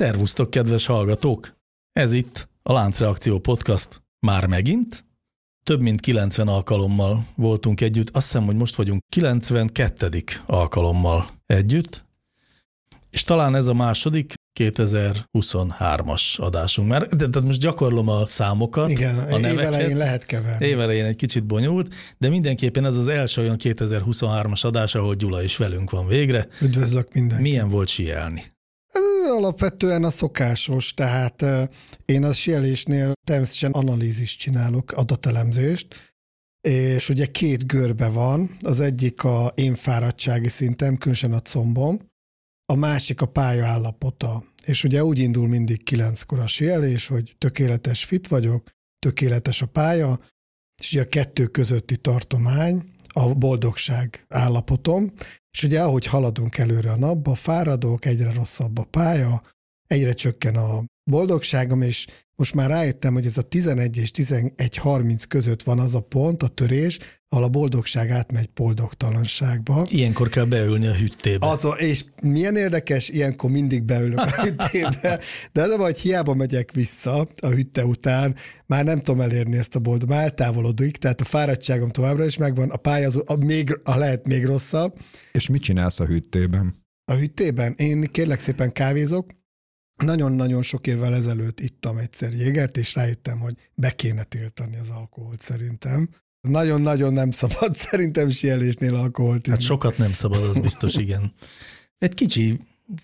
Szervusztok, kedves hallgatók! Ez itt a Láncreakció Podcast. Már megint? Több mint 90 alkalommal voltunk együtt. Azt hiszem, hogy most vagyunk 92. alkalommal együtt. És talán ez a második 2023-as adásunk. Mert de, de most gyakorlom a számokat, Igen, a neveket. évelején lehet keverni. Évelején egy kicsit bonyolult, de mindenképpen ez az első olyan 2023-as adás, ahol Gyula is velünk van végre. Üdvözlök mindenkit. Milyen volt sielni? Alapvetően a szokásos, tehát eh, én a sielésnél természetesen analízist csinálok, adatelemzést, és ugye két görbe van, az egyik a én fáradtsági szintem, különösen a combom, a másik a pálya állapota. És ugye úgy indul mindig kilenckor a sielés, hogy tökéletes fit vagyok, tökéletes a pálya, és ugye a kettő közötti tartomány, a boldogság állapotom, és ugye ahogy haladunk előre a napba, fáradok, egyre rosszabb a pálya, egyre csökken a boldogságom, és most már rájöttem, hogy ez a 11 és 11.30 között van az a pont, a törés, ahol a boldogság átmegy boldogtalanságba. Ilyenkor kell beülni a hüttébe. Az, és milyen érdekes, ilyenkor mindig beülök a hüttébe, de az a baj, hogy hiába megyek vissza a hütte után, már nem tudom elérni ezt a boldog, már eltávolodik, tehát a fáradtságom továbbra is megvan, a pálya az, a, még, a lehet még rosszabb. És mit csinálsz a hűtében? A hüttében én kérlek szépen kávézok, nagyon-nagyon sok évvel ezelőtt ittam egyszer jégert, és rájöttem, hogy be kéne tiltani az alkoholt szerintem. Nagyon-nagyon nem szabad szerintem sielésnél alkoholt Hát sokat nem szabad, az biztos, igen. Egy kicsi,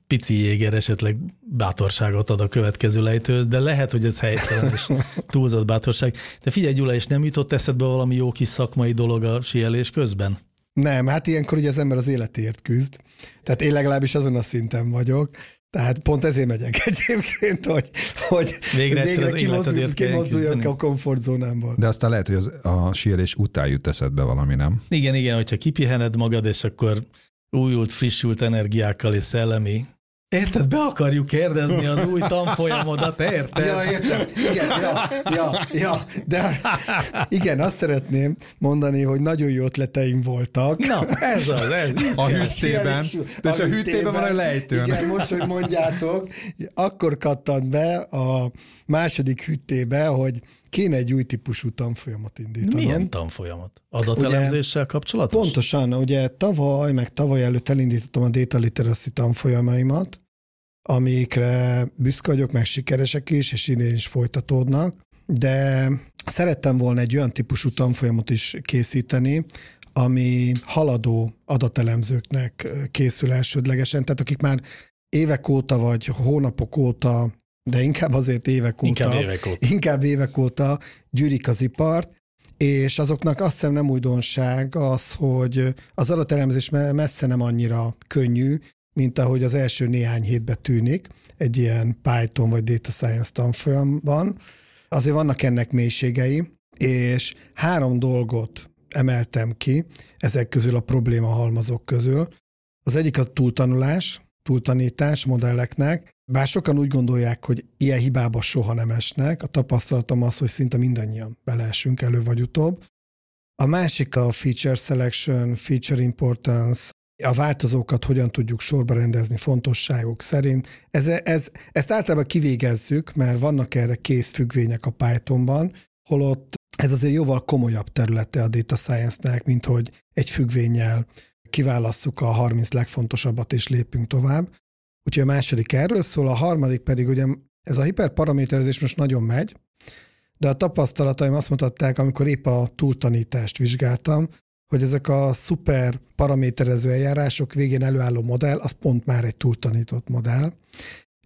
pici jéger esetleg bátorságot ad a következő lejtőhöz, de lehet, hogy ez helytelen és túlzott bátorság. De figyelj, Gyula, és nem jutott eszedbe valami jó kis szakmai dolog a sielés közben? Nem, hát ilyenkor ugye az ember az életéért küzd. Tehát én legalábbis azon a szinten vagyok. Tehát pont ezért megyek egyébként, hogy, hogy Végre egyszer az kimozduljak, a komfortzónámból. De aztán lehet, hogy az, a sielés után jut eszedbe valami, nem? Igen, igen, hogyha kipihened magad, és akkor újult, frissült energiákkal és szellemi Érted, be akarjuk kérdezni az új tanfolyamodat, érted? Ja, értem. Igen, ja, ja, ja, de igen, azt szeretném mondani, hogy nagyon jó ötleteim voltak. Na, ez az, ez. A hűtében. De és a hűtében van a lejtőn. Igen, most, hogy mondjátok, akkor kattant be a második hűtébe, hogy kéne egy új típusú tanfolyamat indítanom. Milyen tanfolyamat? Adatelemzéssel kapcsolatos? Pontosan, ugye tavaly, meg tavaly előtt elindítottam a data literacy tanfolyamaimat, amikre büszke vagyok, meg sikeresek is, és idén is folytatódnak, de szerettem volna egy olyan típusú tanfolyamot is készíteni, ami haladó adatelemzőknek készül elsődlegesen, tehát akik már évek óta vagy hónapok óta, de inkább azért évek óta, Inkább évek óta. inkább évek óta gyűrik az ipart, és azoknak azt hiszem nem újdonság az, hogy az adatelemzés me- messze nem annyira könnyű, mint ahogy az első néhány hétben tűnik egy ilyen Python vagy Data Science tanfolyamban. Azért vannak ennek mélységei, és három dolgot emeltem ki ezek közül a probléma halmazok közül. Az egyik a túltanulás, túltanítás modelleknek, bár sokan úgy gondolják, hogy ilyen hibába soha nem esnek, a tapasztalatom az, hogy szinte mindannyian beleesünk elő vagy utóbb. A másik a feature selection, feature importance, a változókat hogyan tudjuk sorba rendezni fontosságok szerint. Ez, ez, ezt általában kivégezzük, mert vannak erre kész függvények a Pythonban, holott ez azért jóval komolyabb területe a data science-nek, mint hogy egy függvényel kiválasszuk a 30 legfontosabbat és lépünk tovább. Úgyhogy a második erről szól, a harmadik pedig ugye ez a hiperparaméterezés most nagyon megy, de a tapasztalataim azt mutatták, amikor épp a túltanítást vizsgáltam, hogy ezek a szuper paraméterező eljárások végén előálló modell, az pont már egy túltanított modell,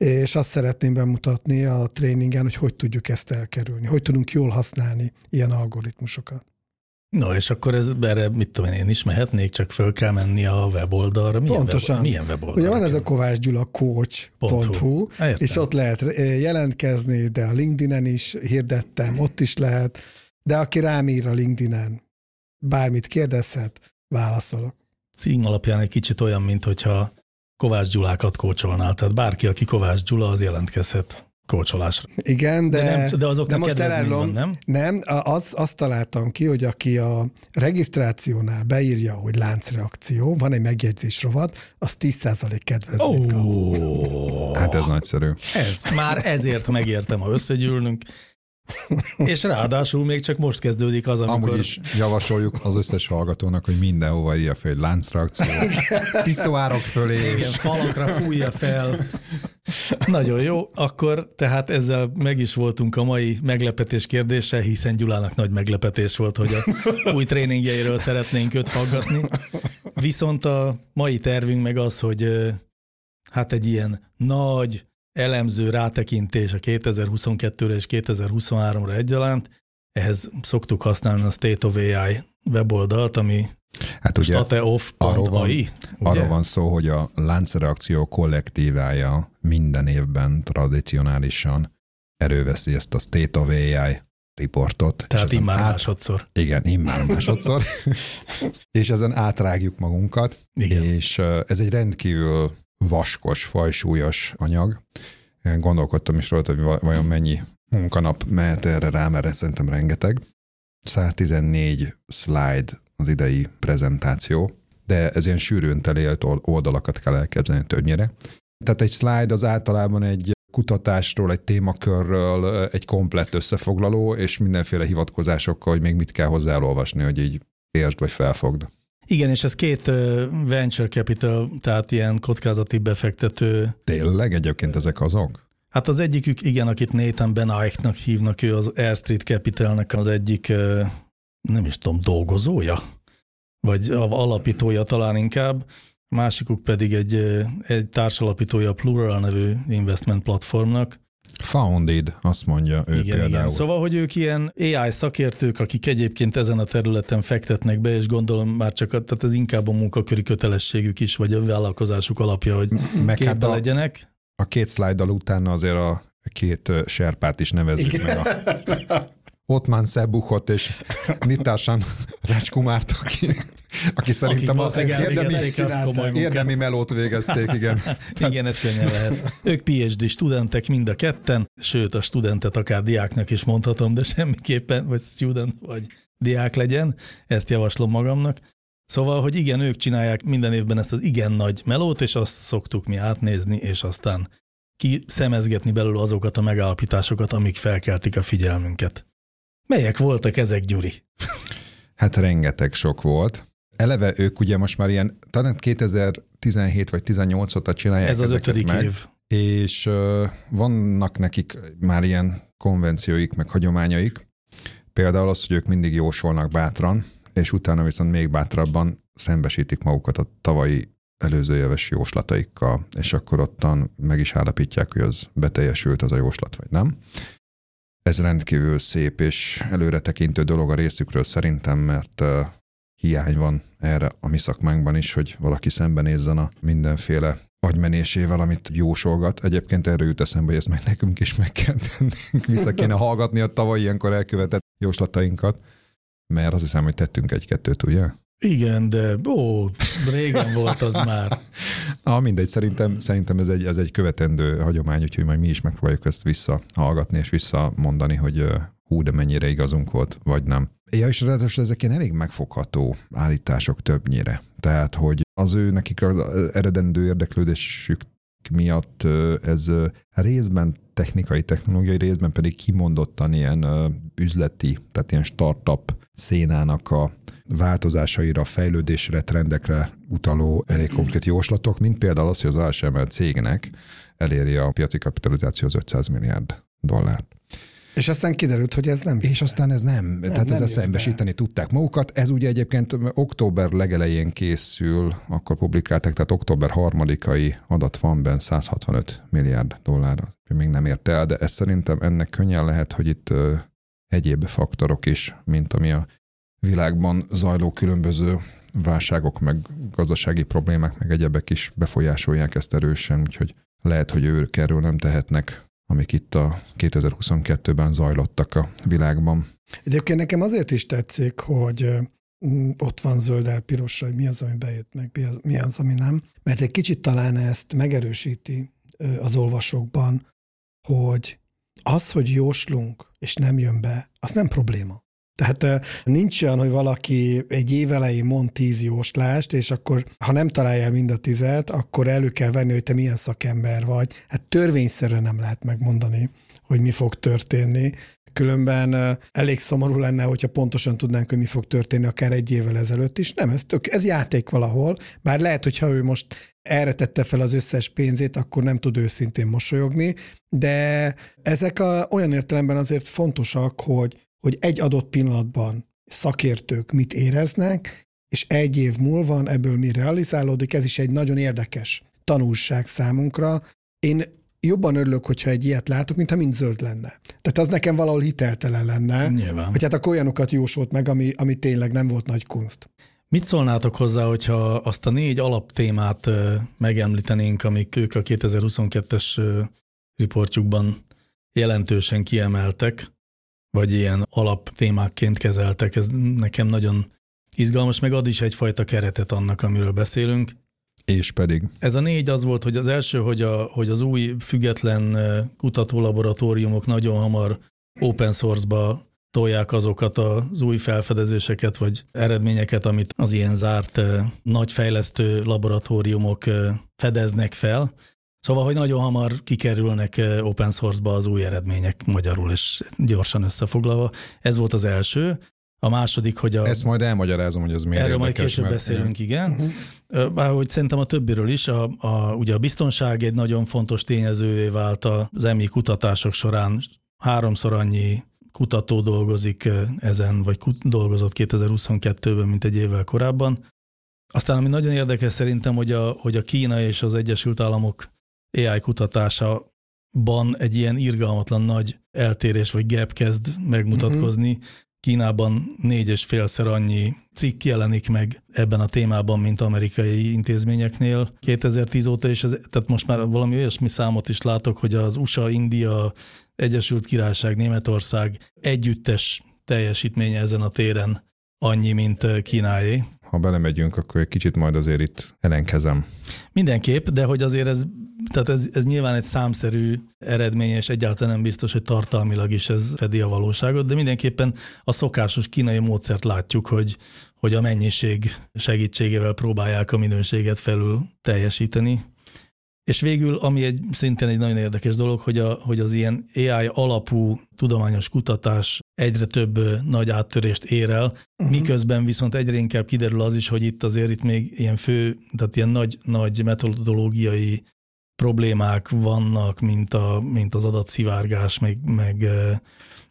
és azt szeretném bemutatni a tréningen, hogy hogy tudjuk ezt elkerülni, hogy tudunk jól használni ilyen algoritmusokat. No, és akkor ez erre, mit tudom én, én is mehetnék, csak föl kell menni a weboldalra. Milyen Pontosan. Web, milyen weboldal? Ugye van ez a Kovács Gyula coach.hu, és ott lehet eh, jelentkezni, de a LinkedIn-en is hirdettem, ott is lehet, de aki rám ír a LinkedIn-en, bármit kérdezhet, válaszolok. Cím alapján egy kicsit olyan, mint hogyha Kovács Gyulákat kócsolnál. Tehát bárki, aki Kovács Gyula, az jelentkezhet kócsolásra. Igen, de, De nem- de azoknak de most elárulom, van, nem? Nem, az, azt találtam ki, hogy aki a regisztrációnál beírja, hogy láncreakció, van egy megjegyzés rovat, az 10% kedvezményt kap. Ó, Hát ez nagyszerű. ez, már ezért megértem, ha összegyűlünk. És ráadásul még csak most kezdődik az, amikor... Amúgy is javasoljuk az összes hallgatónak, hogy mindenhova írja fel, hogy láncreakció, piszoárok fölé, Igen, falakra fújja fel. Nagyon jó, akkor tehát ezzel meg is voltunk a mai meglepetés kérdése, hiszen Gyulának nagy meglepetés volt, hogy a új tréningjeiről szeretnénk őt faggatni. Viszont a mai tervünk meg az, hogy hát egy ilyen nagy elemző rátekintés a 2022-re és 2023-ra egyaránt, ehhez szoktuk használni a State of AI weboldalt, ami hát ugye stateoff.ai. arról van szó, hogy a láncreakció kollektívája minden évben tradicionálisan előveszi ezt a State of AI riportot. Tehát immár át- másodszor. Igen, immár másodszor. és ezen átrágjuk magunkat, Igen. és ez egy rendkívül vaskos, fajsúlyos anyag. Gondolkodtam is rajta, hogy va- vajon mennyi munkanap mehet erre rá, mert szerintem rengeteg. 114 slide az idei prezentáció, de ez ilyen sűrűn telélt ol- oldalakat kell elképzelni többnyire. Tehát egy slide az általában egy kutatásról, egy témakörről, egy komplett összefoglaló, és mindenféle hivatkozásokkal, hogy még mit kell hozzá elolvasni, hogy így értsd vagy felfogd. Igen, és ez két venture capital, tehát ilyen kockázati befektető. Tényleg egyébként ezek azok? Hát az egyikük, igen, akit Nathan Benaiknak hívnak, ő az Air Street Capitalnek az egyik, nem is tudom, dolgozója? Vagy alapítója talán inkább. Másikuk pedig egy, egy társalapítója a Plural nevű investment platformnak. Founded, azt mondja ő igen, például. igen. Szóval, hogy ők ilyen AI szakértők, akik egyébként ezen a területen fektetnek be, és gondolom már csak a, tehát ez inkább a munkaköri kötelességük is, vagy a vállalkozásuk alapja, hogy Meg hát a, legyenek. a két szlájddal utána azért a két serpát is nevezzük Igen. meg. A Ottman Szebuchot és Nitásan Recskumárt, aki, aki szerintem a valószínűleg érdemi, érdemi melót végezték, igen. Igen, ez könnyen lehet. Ők PhD studentek mind a ketten, sőt a studentet akár diáknak is mondhatom, de semmiképpen, vagy student, vagy diák legyen, ezt javaslom magamnak. Szóval, hogy igen, ők csinálják minden évben ezt az igen nagy melót, és azt szoktuk mi átnézni, és aztán kiszemezgetni belőle azokat a megállapításosokat, amik felkeltik a figyelmünket. Melyek voltak ezek, Gyuri? Hát rengeteg sok volt. Eleve ők ugye most már ilyen, talán 2017 vagy 18 óta csinálják Ez az ötödik meg. év. és ö, vannak nekik már ilyen konvencióik, meg hagyományaik. Például az, hogy ők mindig jósolnak bátran, és utána viszont még bátrabban szembesítik magukat a tavalyi előző éves jóslataikkal, és akkor ottan meg is állapítják, hogy az beteljesült az a jóslat, vagy nem. Ez rendkívül szép és előretekintő dolog a részükről szerintem, mert hiány van erre a mi szakmánkban is, hogy valaki szembenézzen a mindenféle agymenésével, amit jósolgat. Egyébként erről jut eszembe, hogy ezt meg nekünk is meg kell tennünk. Vissza kéne hallgatni a tavaly ilyenkor elkövetett jóslatainkat, mert azt hiszem, hogy tettünk egy-kettőt, ugye? Igen, de ó, régen volt az már. Ah, mindegy, szerintem, szerintem ez, egy, ez egy követendő hagyomány, úgyhogy majd mi is megpróbáljuk ezt visszahallgatni és visszamondani, hogy hú, de mennyire igazunk volt, vagy nem. Ja, és ráadásul ezek ilyen elég megfogható állítások többnyire. Tehát, hogy az ő nekik az eredendő érdeklődésük miatt ez részben technikai, technológiai, részben pedig kimondottan ilyen üzleti, tehát ilyen startup szénának a változásaira, fejlődésre, trendekre utaló elég konkrét jóslatok, mint például az, hogy az ASML cégnek eléri a piaci kapitalizáció az 500 milliárd dollárt. És aztán kiderült, hogy ez nem. És aztán ez nem, nem tehát nem ezzel szembesíteni tudták magukat. Ez ugye egyébként október legelején készül, akkor publikálták, tehát október harmadikai adat van benne 165 milliárd dollárra. Még nem érte el, de ez szerintem ennek könnyen lehet, hogy itt egyéb faktorok is, mint ami a világban zajló különböző válságok, meg gazdasági problémák, meg egyebek is befolyásolják ezt erősen, úgyhogy lehet, hogy ők erről nem tehetnek, amik itt a 2022-ben zajlottak a világban. Egyébként nekem azért is tetszik, hogy mm, ott van zöld el piros, hogy mi az, ami bejött meg, mi az, ami nem. Mert egy kicsit talán ezt megerősíti az olvasókban, hogy az, hogy jóslunk, és nem jön be, az nem probléma. Tehát nincs olyan, hogy valaki egy év elején mond tíz jóslást, és akkor, ha nem találja el mind a tizet, akkor elő kell venni, hogy te milyen szakember vagy. Hát törvényszerűen nem lehet megmondani, hogy mi fog történni. Különben elég szomorú lenne, hogyha pontosan tudnánk, hogy mi fog történni akár egy évvel ezelőtt is. Nem, ez, tök, ez játék valahol, bár lehet, hogyha ő most erre tette fel az összes pénzét, akkor nem tud őszintén mosolyogni, de ezek a, olyan értelemben azért fontosak, hogy hogy egy adott pillanatban szakértők mit éreznek, és egy év múlva ebből mi realizálódik, ez is egy nagyon érdekes tanulság számunkra. Én jobban örülök, hogyha egy ilyet látok, mintha mind zöld lenne. Tehát az nekem valahol hiteltelen lenne, Nyilván. hogy hát akkor olyanokat jósolt meg, ami, ami tényleg nem volt nagy kunst. Mit szólnátok hozzá, hogyha azt a négy alaptémát megemlítenénk, amik ők a 2022-es riportjukban jelentősen kiemeltek, vagy ilyen alaptémákként kezeltek. Ez nekem nagyon izgalmas, meg ad is egyfajta keretet annak, amiről beszélünk. És pedig? Ez a négy az volt, hogy az első, hogy, a, hogy az új független kutatólaboratóriumok nagyon hamar open source-ba tolják azokat az új felfedezéseket vagy eredményeket, amit az ilyen zárt nagy fejlesztő laboratóriumok fedeznek fel. Szóval, hogy nagyon hamar kikerülnek open source-ba az új eredmények magyarul, és gyorsan összefoglalva. Ez volt az első. A második, hogy a... Ezt majd elmagyarázom, hogy ez miért Erről érdekes, majd később mert, beszélünk, igen. Uh-huh. Bár szerintem a többiről is, a, a, ugye a biztonság egy nagyon fontos tényezővé vált az EMI kutatások során. Háromszor annyi kutató dolgozik ezen, vagy kut, dolgozott 2022-ben, mint egy évvel korábban. Aztán ami nagyon érdekes szerintem, hogy a, hogy a Kína és az Egyesült Államok AI kutatásában egy ilyen irgalmatlan nagy eltérés vagy gap kezd megmutatkozni. Uh-huh. Kínában négy és félszer annyi cikk jelenik meg ebben a témában, mint amerikai intézményeknél 2010 óta, és ez, tehát most már valami olyasmi számot is látok, hogy az USA, India, Egyesült Királyság, Németország együttes teljesítménye ezen a téren annyi, mint Kínáé. Ha belemegyünk, akkor egy kicsit majd azért itt ellenkezem. Mindenképp, de hogy azért ez tehát ez, ez nyilván egy számszerű eredmény, és egyáltalán nem biztos, hogy tartalmilag is ez fedi a valóságot, de mindenképpen a szokásos kínai módszert látjuk, hogy, hogy a mennyiség segítségével próbálják a minőséget felül teljesíteni. És végül, ami egy szintén egy nagyon érdekes dolog, hogy, a, hogy az ilyen AI alapú tudományos kutatás egyre több nagy áttörést ér el, uh-huh. miközben viszont egyre inkább kiderül az is, hogy itt azért itt még ilyen fő, tehát ilyen nagy, nagy metodológiai problémák vannak, mint, a, mint az adatszivárgás, meg, meg,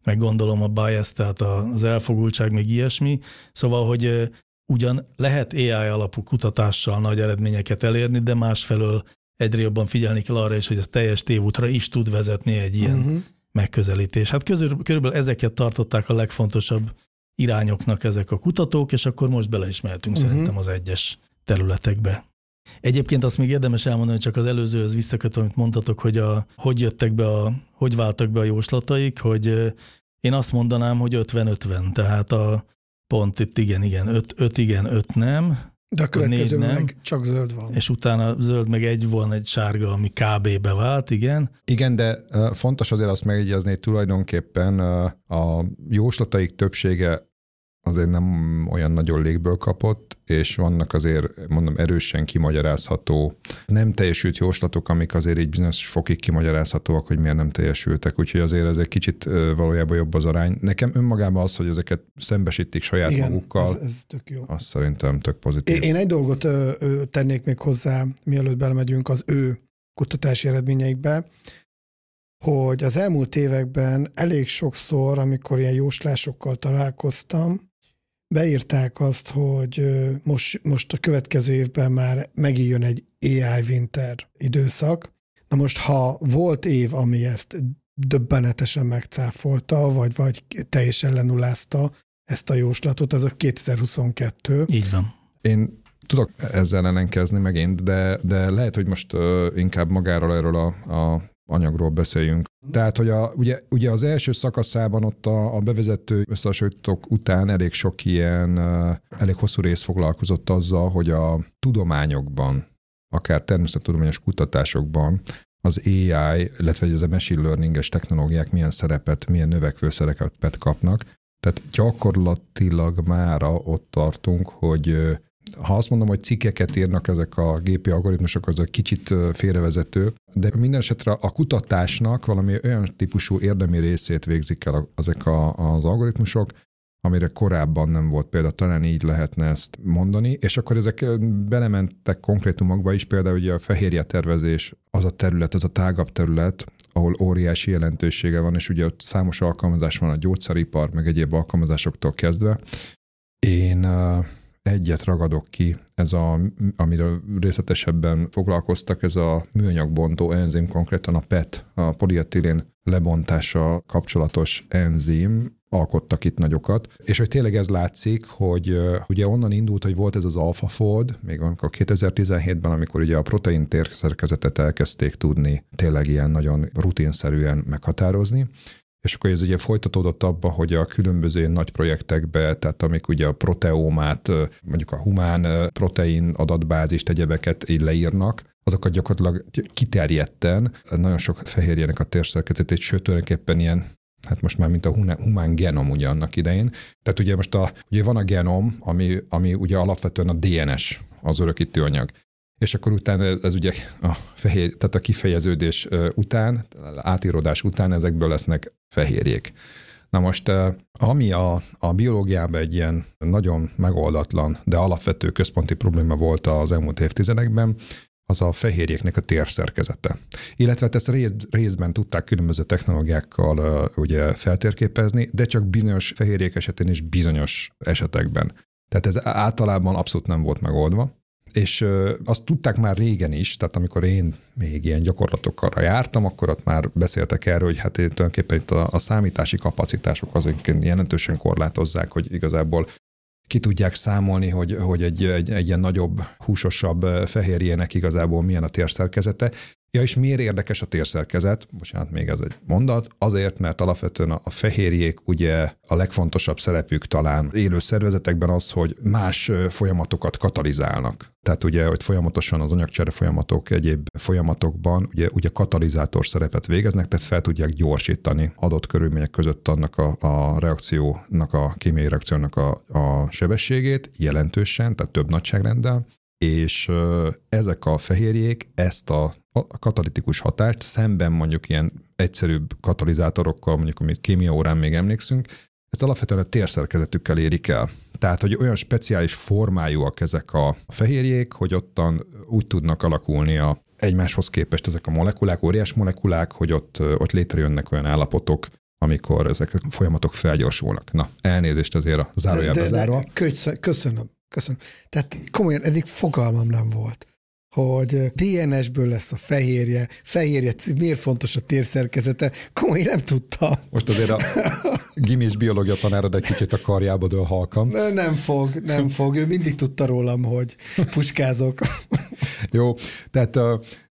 meg gondolom a bias, tehát az elfogultság, meg ilyesmi. Szóval, hogy ugyan lehet AI alapú kutatással nagy eredményeket elérni, de másfelől egyre jobban figyelni kell arra is, hogy ez teljes tévútra is tud vezetni egy ilyen uh-huh. megközelítés. Hát közül, körülbelül ezeket tartották a legfontosabb irányoknak ezek a kutatók, és akkor most bele is mehetünk uh-huh. szerintem az egyes területekbe. Egyébként azt még érdemes elmondani, hogy csak az előzőhöz visszaköt, amit mondtatok, hogy a, hogy jöttek be a, hogy váltak be a jóslataik, hogy én azt mondanám, hogy 50-50, tehát a pont itt igen, igen, 5, 5 igen, 5 nem, de a következő nem, meg csak zöld van. És utána zöld meg egy volna egy sárga, ami kb-be vált, igen. Igen, de fontos azért azt megjegyezni, hogy tulajdonképpen a jóslataik többsége azért nem olyan nagyon légből kapott, és vannak azért, mondom, erősen kimagyarázható, nem teljesült jóslatok, amik azért egy bizonyos fokig kimagyarázhatóak, hogy miért nem teljesültek, úgyhogy azért ez egy kicsit valójában jobb az arány. Nekem önmagában az, hogy ezeket szembesítik saját Igen, magukkal, ez, ez tök jó. azt szerintem tök pozitív. Én egy dolgot tennék még hozzá, mielőtt belemegyünk az ő kutatási eredményeikbe, hogy az elmúlt években elég sokszor, amikor ilyen jóslásokkal találkoztam, beírták azt, hogy most, most a következő évben már megijön egy AI winter időszak. Na most, ha volt év, ami ezt döbbenetesen megcáfolta, vagy, vagy teljesen lenullázta ezt a jóslatot, ez a 2022. Így van. Én tudok ezzel ellenkezni megint, de, de lehet, hogy most uh, inkább magáról erről a, a anyagról beszéljünk. Tehát, hogy a, ugye, ugye az első szakaszában ott a, a bevezető összehasonlítók után elég sok ilyen, elég hosszú rész foglalkozott azzal, hogy a tudományokban, akár természettudományos kutatásokban az AI, illetve az a machine learninges technológiák milyen szerepet, milyen növekvő szerepet kapnak. Tehát gyakorlatilag mára ott tartunk, hogy ha azt mondom, hogy cikkeket írnak ezek a gépi algoritmusok, az egy kicsit félrevezető, de minden esetre a kutatásnak valami olyan típusú érdemi részét végzik el ezek a, az algoritmusok, amire korábban nem volt példa, talán így lehetne ezt mondani, és akkor ezek belementek konkrétumokba is, például ugye a fehérje tervezés, az a terület, az a tágabb terület, ahol óriási jelentősége van, és ugye ott számos alkalmazás van a gyógyszeripar, meg egyéb alkalmazásoktól kezdve. Én egyet ragadok ki, ez a, amiről részletesebben foglalkoztak, ez a műanyagbontó enzim, konkrétan a PET, a polietilén lebontása kapcsolatos enzim, alkottak itt nagyokat, és hogy tényleg ez látszik, hogy ugye onnan indult, hogy volt ez az AlphaFold, még amikor 2017-ben, amikor ugye a protein térszerkezetet elkezdték tudni tényleg ilyen nagyon rutinszerűen meghatározni, és akkor ez ugye folytatódott abba, hogy a különböző nagy projektekbe, tehát amik ugye a proteómát, mondjuk a humán protein adatbázist, egyebeket így leírnak, azokat gyakorlatilag kiterjedten nagyon sok fehérjének a térszerkezetét, sőt tulajdonképpen ilyen hát most már mint a humán genom ugye annak idején. Tehát ugye most a, ugye van a genom, ami, ami ugye alapvetően a DNS, az örökítőanyag és akkor utána ez ugye a fehér, tehát a kifejeződés után, átírodás után ezekből lesznek fehérjék. Na most, ami a, a biológiában egy ilyen nagyon megoldatlan, de alapvető központi probléma volt az elmúlt évtizedekben, az a fehérjéknek a térszerkezete. Illetve hát ezt rész, részben tudták különböző technológiákkal ugye feltérképezni, de csak bizonyos fehérjék esetén és bizonyos esetekben. Tehát ez általában abszolút nem volt megoldva és azt tudták már régen is, tehát amikor én még ilyen gyakorlatokkal jártam, akkor ott már beszéltek erről, hogy hát tulajdonképpen itt a, a számítási kapacitások azok jelentősen korlátozzák, hogy igazából ki tudják számolni, hogy, hogy egy, egy, egy ilyen nagyobb, húsosabb fehérjének igazából milyen a térszerkezete, Ja, és miért érdekes a térszerkezet? Bocsánat, még ez egy mondat. Azért, mert alapvetően a fehérjék ugye a legfontosabb szerepük talán élő szervezetekben az, hogy más folyamatokat katalizálnak. Tehát ugye, hogy folyamatosan az anyagcsere folyamatok, egyéb folyamatokban ugye, ugye katalizátor szerepet végeznek, tehát fel tudják gyorsítani adott körülmények között annak a, a reakciónak, a kémiai reakciónak a, a sebességét jelentősen, tehát több nagyságrenddel, és ezek a fehérjék ezt a katalitikus hatást szemben mondjuk ilyen egyszerűbb katalizátorokkal, mondjuk amit kémia órán még emlékszünk, ezt alapvetően a térszerkezetükkel érik el. Tehát, hogy olyan speciális formájúak ezek a fehérjék, hogy ottan úgy tudnak alakulni a egymáshoz képest ezek a molekulák, óriás molekulák, hogy ott, ott létrejönnek olyan állapotok, amikor ezek a folyamatok felgyorsulnak. Na, elnézést azért a zárójelbe zárva. Köszönöm. Köszönöm. Tehát komolyan eddig fogalmam nem volt hogy DNS-ből lesz a fehérje, fehérje, miért fontos a térszerkezete, komolyan nem tudtam. Most azért a gimis biológia tanárod egy kicsit a karjába dől halkam. Nem fog, nem fog. Ő mindig tudta rólam, hogy puskázok. Jó, tehát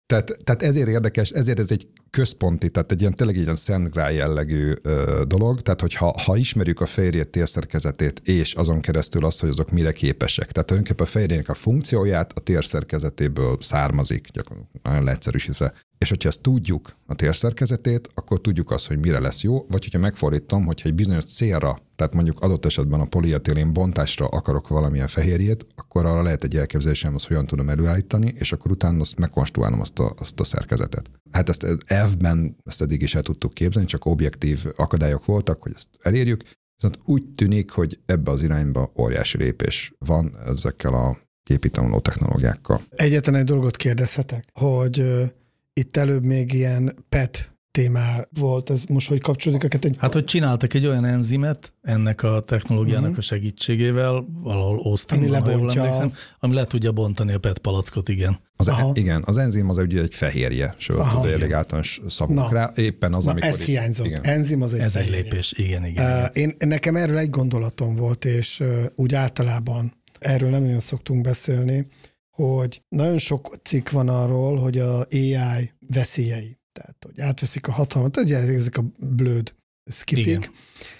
tehát, tehát ezért érdekes, ezért ez egy központi, tehát egy ilyen tényleg ilyen szentgrál jellegű ö, dolog, tehát hogyha ha ismerjük a fehérjét térszerkezetét, és azon keresztül azt, hogy azok mire képesek, tehát tulajdonképpen a fehérjének a funkcióját a térszerkezetéből származik, gyakorlatilag nagyon leegyszerűsítve. És hogyha ezt tudjuk, a térszerkezetét, akkor tudjuk azt, hogy mire lesz jó, vagy hogyha megfordítom, hogyha egy bizonyos célra, tehát mondjuk adott esetben a polietilén bontásra akarok valamilyen fehérjét, akkor arra lehet egy elképzelésem, azt hogyan tudom előállítani, és akkor utána azt megkonstruálnom azt a, azt a szerkezetet. Hát ezt elvben ezt eddig is el tudtuk képzelni, csak objektív akadályok voltak, hogy ezt elérjük, viszont úgy tűnik, hogy ebbe az irányba óriási lépés van ezekkel a képítanuló technológiákkal. Egyetlen egy dolgot kérdezhetek, hogy itt előbb még ilyen PET témá volt. Ez most hogy kapcsolódik a kettő? Hát, hogy csináltak egy olyan enzimet ennek a technológiának uh-huh. a segítségével, valahol Austinban, Ami jól lebontja- emlékszem, ami le tudja bontani a PET palackot, igen. Az, Aha. igen, az enzim az ugye egy fehérje, sőt, Aha. tudod, elég általános szavunk rá. Éppen az, Na, amikor... ez itt- hiányzott. Igen. Enzim az egy Ez egy fehérje. lépés, igen, igen. Uh, én, nekem erről egy gondolatom volt, és uh, úgy általában erről nem nagyon szoktunk beszélni, hogy nagyon sok cikk van arról, hogy a AI veszélyei. Tehát, hogy átveszik a hatalmat, ugye ezek a blöd skifik. Igen.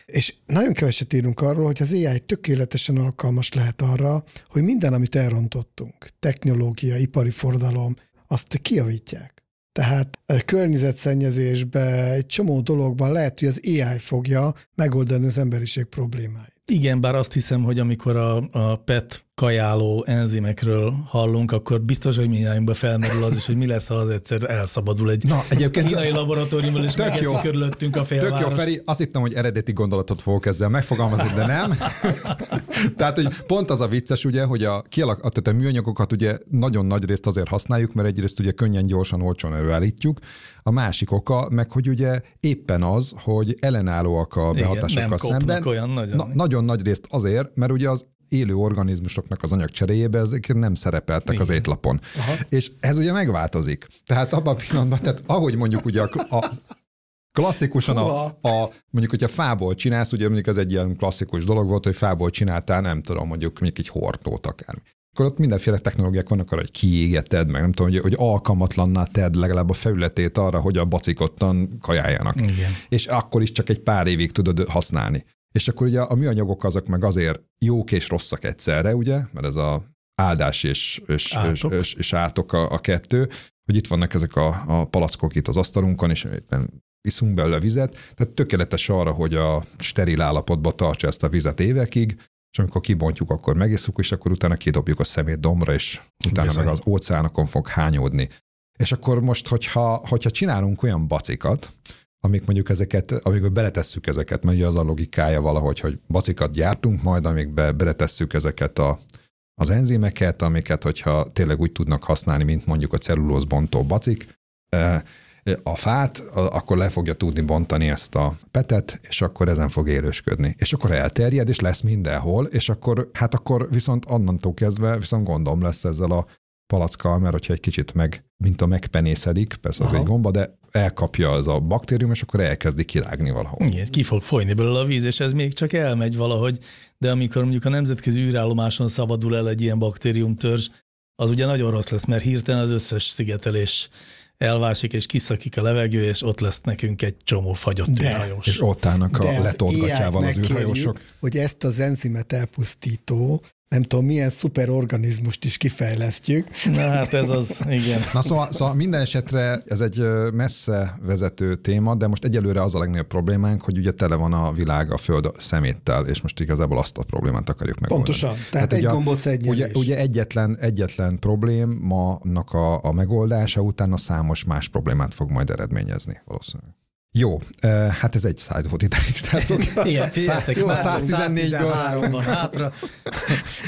És nagyon keveset írunk arról, hogy az AI tökéletesen alkalmas lehet arra, hogy minden, amit elrontottunk, technológia, ipari forradalom, azt kijavítják. Tehát környezetszennyezésbe, egy csomó dologban lehet, hogy az AI fogja megoldani az emberiség problémáit. Igen, bár azt hiszem, hogy amikor a, a PET kajáló enzimekről hallunk, akkor biztos, hogy mindjárt felmerül az is, hogy mi lesz, ha az egyszer elszabadul egy Na, egyébként kínai laboratóriumból, és Tök jó. körülöttünk a Tök jó, félváros. Feri, azt hittem, hogy eredeti gondolatot fogok ezzel megfogalmazni, de nem. Tehát, hogy pont az a vicces, ugye, hogy a, kialak, tehát a műanyagokat ugye nagyon nagy részt azért használjuk, mert egyrészt ugye könnyen, gyorsan, olcsón előállítjuk. A másik oka, meg hogy ugye éppen az, hogy ellenállóak a Igen, behatásokkal nem kopnak szemben. olyan nagyon. Na, nagyon nagy részt azért, mert ugye az élő organizmusoknak az anyag cseréjébe ezek nem szerepeltek az Igen. étlapon. Aha. És ez ugye megváltozik. Tehát abban a pillanatban, tehát ahogy mondjuk ugye a, a klasszikusan a, a, mondjuk, hogyha fából csinálsz, ugye mondjuk ez egy ilyen klasszikus dolog volt, hogy fából csináltál, nem tudom, mondjuk, mondjuk egy hortót akár. Akkor ott mindenféle technológiák vannak arra, hogy kiégeted, meg nem tudom, hogy, hogy alkalmatlanná tedd legalább a felületét arra, hogy a bacikottan kajáljanak. Igen. És akkor is csak egy pár évig tudod használni. És akkor ugye a műanyagok azok meg azért jók és rosszak egyszerre, ugye, mert ez a áldás és, és, Átok. és, és, átok a, a kettő, hogy itt vannak ezek a, a palackok itt az asztalunkon, és éppen iszunk belőle vizet, tehát tökéletes arra, hogy a steril állapotba tartsa ezt a vizet évekig, és amikor kibontjuk, akkor megisszuk, és akkor utána kidobjuk a szemét dombra, és utána Bizony. meg az óceánokon fog hányódni. És akkor most, hogyha, hogyha csinálunk olyan bacikat, amik mondjuk ezeket, amikbe beletesszük ezeket, mert ugye az a logikája valahogy, hogy bacikat gyártunk majd, amikbe beletesszük ezeket a, az enzimeket, amiket, hogyha tényleg úgy tudnak használni, mint mondjuk a cellulózbontó bacik, a fát, akkor le fogja tudni bontani ezt a petet, és akkor ezen fog élősködni. És akkor elterjed, és lesz mindenhol, és akkor, hát akkor viszont onnantól kezdve viszont gondom lesz ezzel a palackkal, mert hogyha egy kicsit meg, mint a megpenészedik, persze az Aha. egy gomba, de elkapja az a baktérium, és akkor elkezdi kirágni valahol. Igen, ki fog folyni belőle a víz, és ez még csak elmegy valahogy, de amikor mondjuk a nemzetközi űrállomáson szabadul el egy ilyen baktériumtörzs, az ugye nagyon rossz lesz, mert hirtelen az összes szigetelés elvásik, és kiszakik a levegő, és ott lesz nekünk egy csomó fagyott De. űrhajós. És ott állnak a letolgatjával az űrhajósok. megkérjük, hogy ezt az enzimet elpusztító, nem tudom, milyen szuperorganizmust is kifejlesztjük. Na hát ez az, igen. Na szóval, szóval minden esetre ez egy messze vezető téma, de most egyelőre az a legnagyobb problémánk, hogy ugye tele van a világ a föld szeméttel, és most igazából azt a problémát akarjuk megoldani. Pontosan. Tehát egy ugye gombóc egy Ugye, ugye egyetlen, egyetlen problémának a, a megoldása utána számos más problémát fog majd eredményezni valószínűleg. Jó, hát ez egy szájt volt idáig, srácok. Igen, figyeljetek, Jó, már 114-ből. 113 van hátra.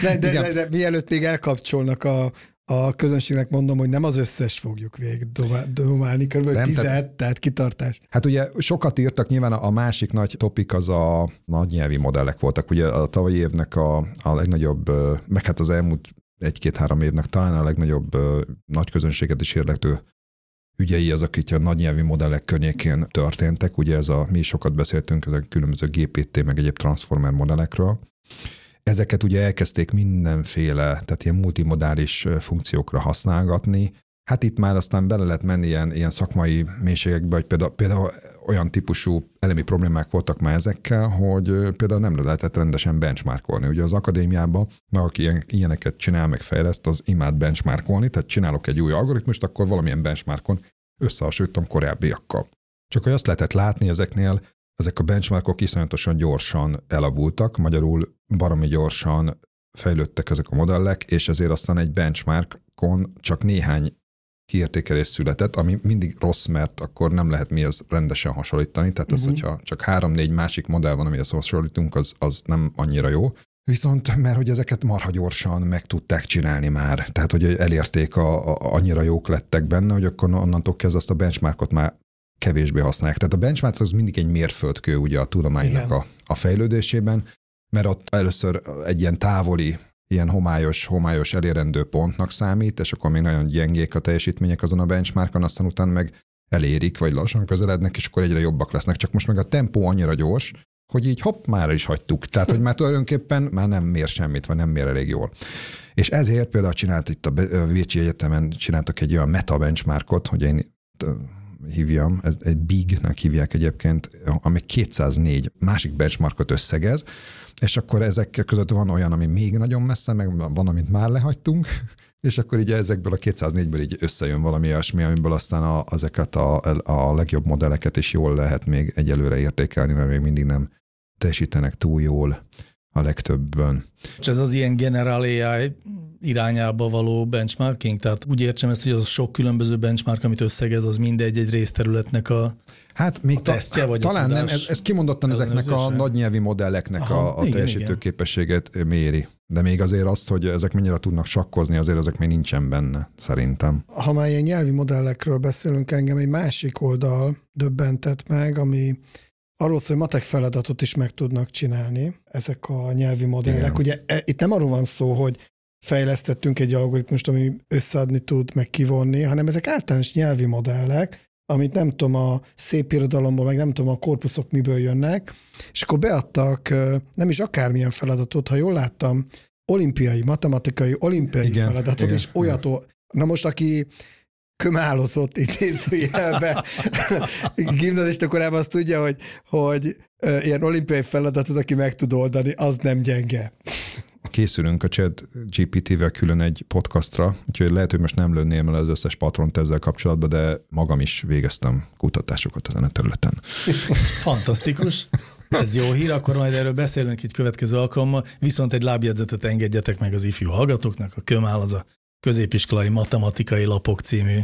De, de, de, de mielőtt még elkapcsolnak a, a közönségnek mondom, hogy nem az összes fogjuk végig domá- domálni, kb. Nem, tized, tehát- tehát kitartás. Hát ugye sokat írtak, nyilván a a másik nagy topik az a nagy nyelvi modellek voltak. Ugye a tavalyi évnek a, a legnagyobb, meg hát az elmúlt egy-két-három évnek talán a legnagyobb ö, nagy közönséget is érdeklő ügyei azok itt a nagy nyelvi modellek környékén történtek. Ugye ez a, mi is sokat beszéltünk ezek különböző GPT, meg egyéb transformer modellekről. Ezeket ugye elkezdték mindenféle, tehát ilyen multimodális funkciókra használgatni, Hát itt már aztán bele lehet menni ilyen, ilyen szakmai mélységekbe, hogy például, például olyan típusú elemi problémák voltak már ezekkel, hogy például nem lehetett rendesen benchmarkolni. Ugye az akadémiában, aki ilyen, ilyeneket csinál, meg fejleszt, az imád benchmarkolni, tehát csinálok egy új algoritmust, akkor valamilyen benchmarkon összehasonlítom korábbiakkal. Csak hogy azt lehetett látni ezeknél, ezek a benchmarkok iszonyatosan gyorsan elavultak, magyarul baromi gyorsan fejlődtek ezek a modellek, és ezért aztán egy benchmarkon csak néhány kiértékelés született, ami mindig rossz, mert akkor nem lehet mi az rendesen hasonlítani. Tehát az, Mhm. hogyha csak három-négy másik modell van, amihez hasonlítunk, az, az nem annyira jó. Viszont, mert hogy ezeket marha gyorsan meg tudták csinálni már, tehát hogy elérték, a, a, annyira jók lettek benne, hogy akkor onnantól kezdve azt a benchmarkot már kevésbé használják. Tehát a benchmark az mindig egy mérföldkő ugye a tudománynak a, a fejlődésében, mert ott először egy ilyen távoli, ilyen homályos, homályos elérendő pontnak számít, és akkor még nagyon gyengék a teljesítmények azon a benchmarkon, aztán utána meg elérik, vagy lassan közelednek, és akkor egyre jobbak lesznek. Csak most meg a tempó annyira gyors, hogy így hopp, már is hagytuk. Tehát, hogy már tulajdonképpen már nem mér semmit, vagy nem mér elég jól. És ezért például csinált itt a Vécsi Egyetemen csináltak egy olyan meta benchmarkot, hogy én hívjam, ez egy big-nek hívják egyébként, ami 204 másik benchmarkot összegez, és akkor ezek között van olyan, ami még nagyon messze, meg van, amit már lehagytunk, és akkor így ezekből a 204-ből így összejön valami olyasmi, amiből aztán a, ezeket a, a legjobb modelleket is jól lehet még egyelőre értékelni, mert még mindig nem teljesítenek túl jól a legtöbben. És ez az ilyen General AI irányába való benchmarking? Tehát úgy értsem ezt, hogy az sok különböző benchmark, amit összegez, az mindegy egy részterületnek a Hát még a tesztje, vagy talán nem, ez, ez kimondottan ezeknek a nagy nyelvi modelleknek Aha, a, a teljesítő képességet méri. De még azért azt, hogy ezek mennyire tudnak sakkozni, azért ezek még nincsen benne, szerintem. Ha már ilyen nyelvi modellekről beszélünk, engem egy másik oldal döbbentett meg, ami arról szól, hogy matek feladatot is meg tudnak csinálni ezek a nyelvi modellek. Igen. Ugye e, itt nem arról van szó, hogy fejlesztettünk egy algoritmust, ami összeadni tud, meg kivonni, hanem ezek általános nyelvi modellek, amit nem tudom, a szép irodalomból, meg nem tudom, a korpuszok miből jönnek, és akkor beadtak nem is akármilyen feladatot, ha jól láttam, olimpiai, matematikai, olimpiai igen, feladatot, igen, és olyat, na most aki kömálozott idézőjelbe gimnazista korában azt tudja, hogy, hogy ilyen olimpiai feladatot, aki meg tud oldani, az nem gyenge készülünk a chat GPT-vel külön egy podcastra, úgyhogy lehet, hogy most nem lőném el az összes patront ezzel kapcsolatban, de magam is végeztem kutatásokat ezen a területen. Fantasztikus. Ez jó hír, akkor majd erről beszélünk itt következő alkalommal, viszont egy lábjegyzetet engedjetek meg az ifjú hallgatóknak, a kömál az a középiskolai matematikai lapok című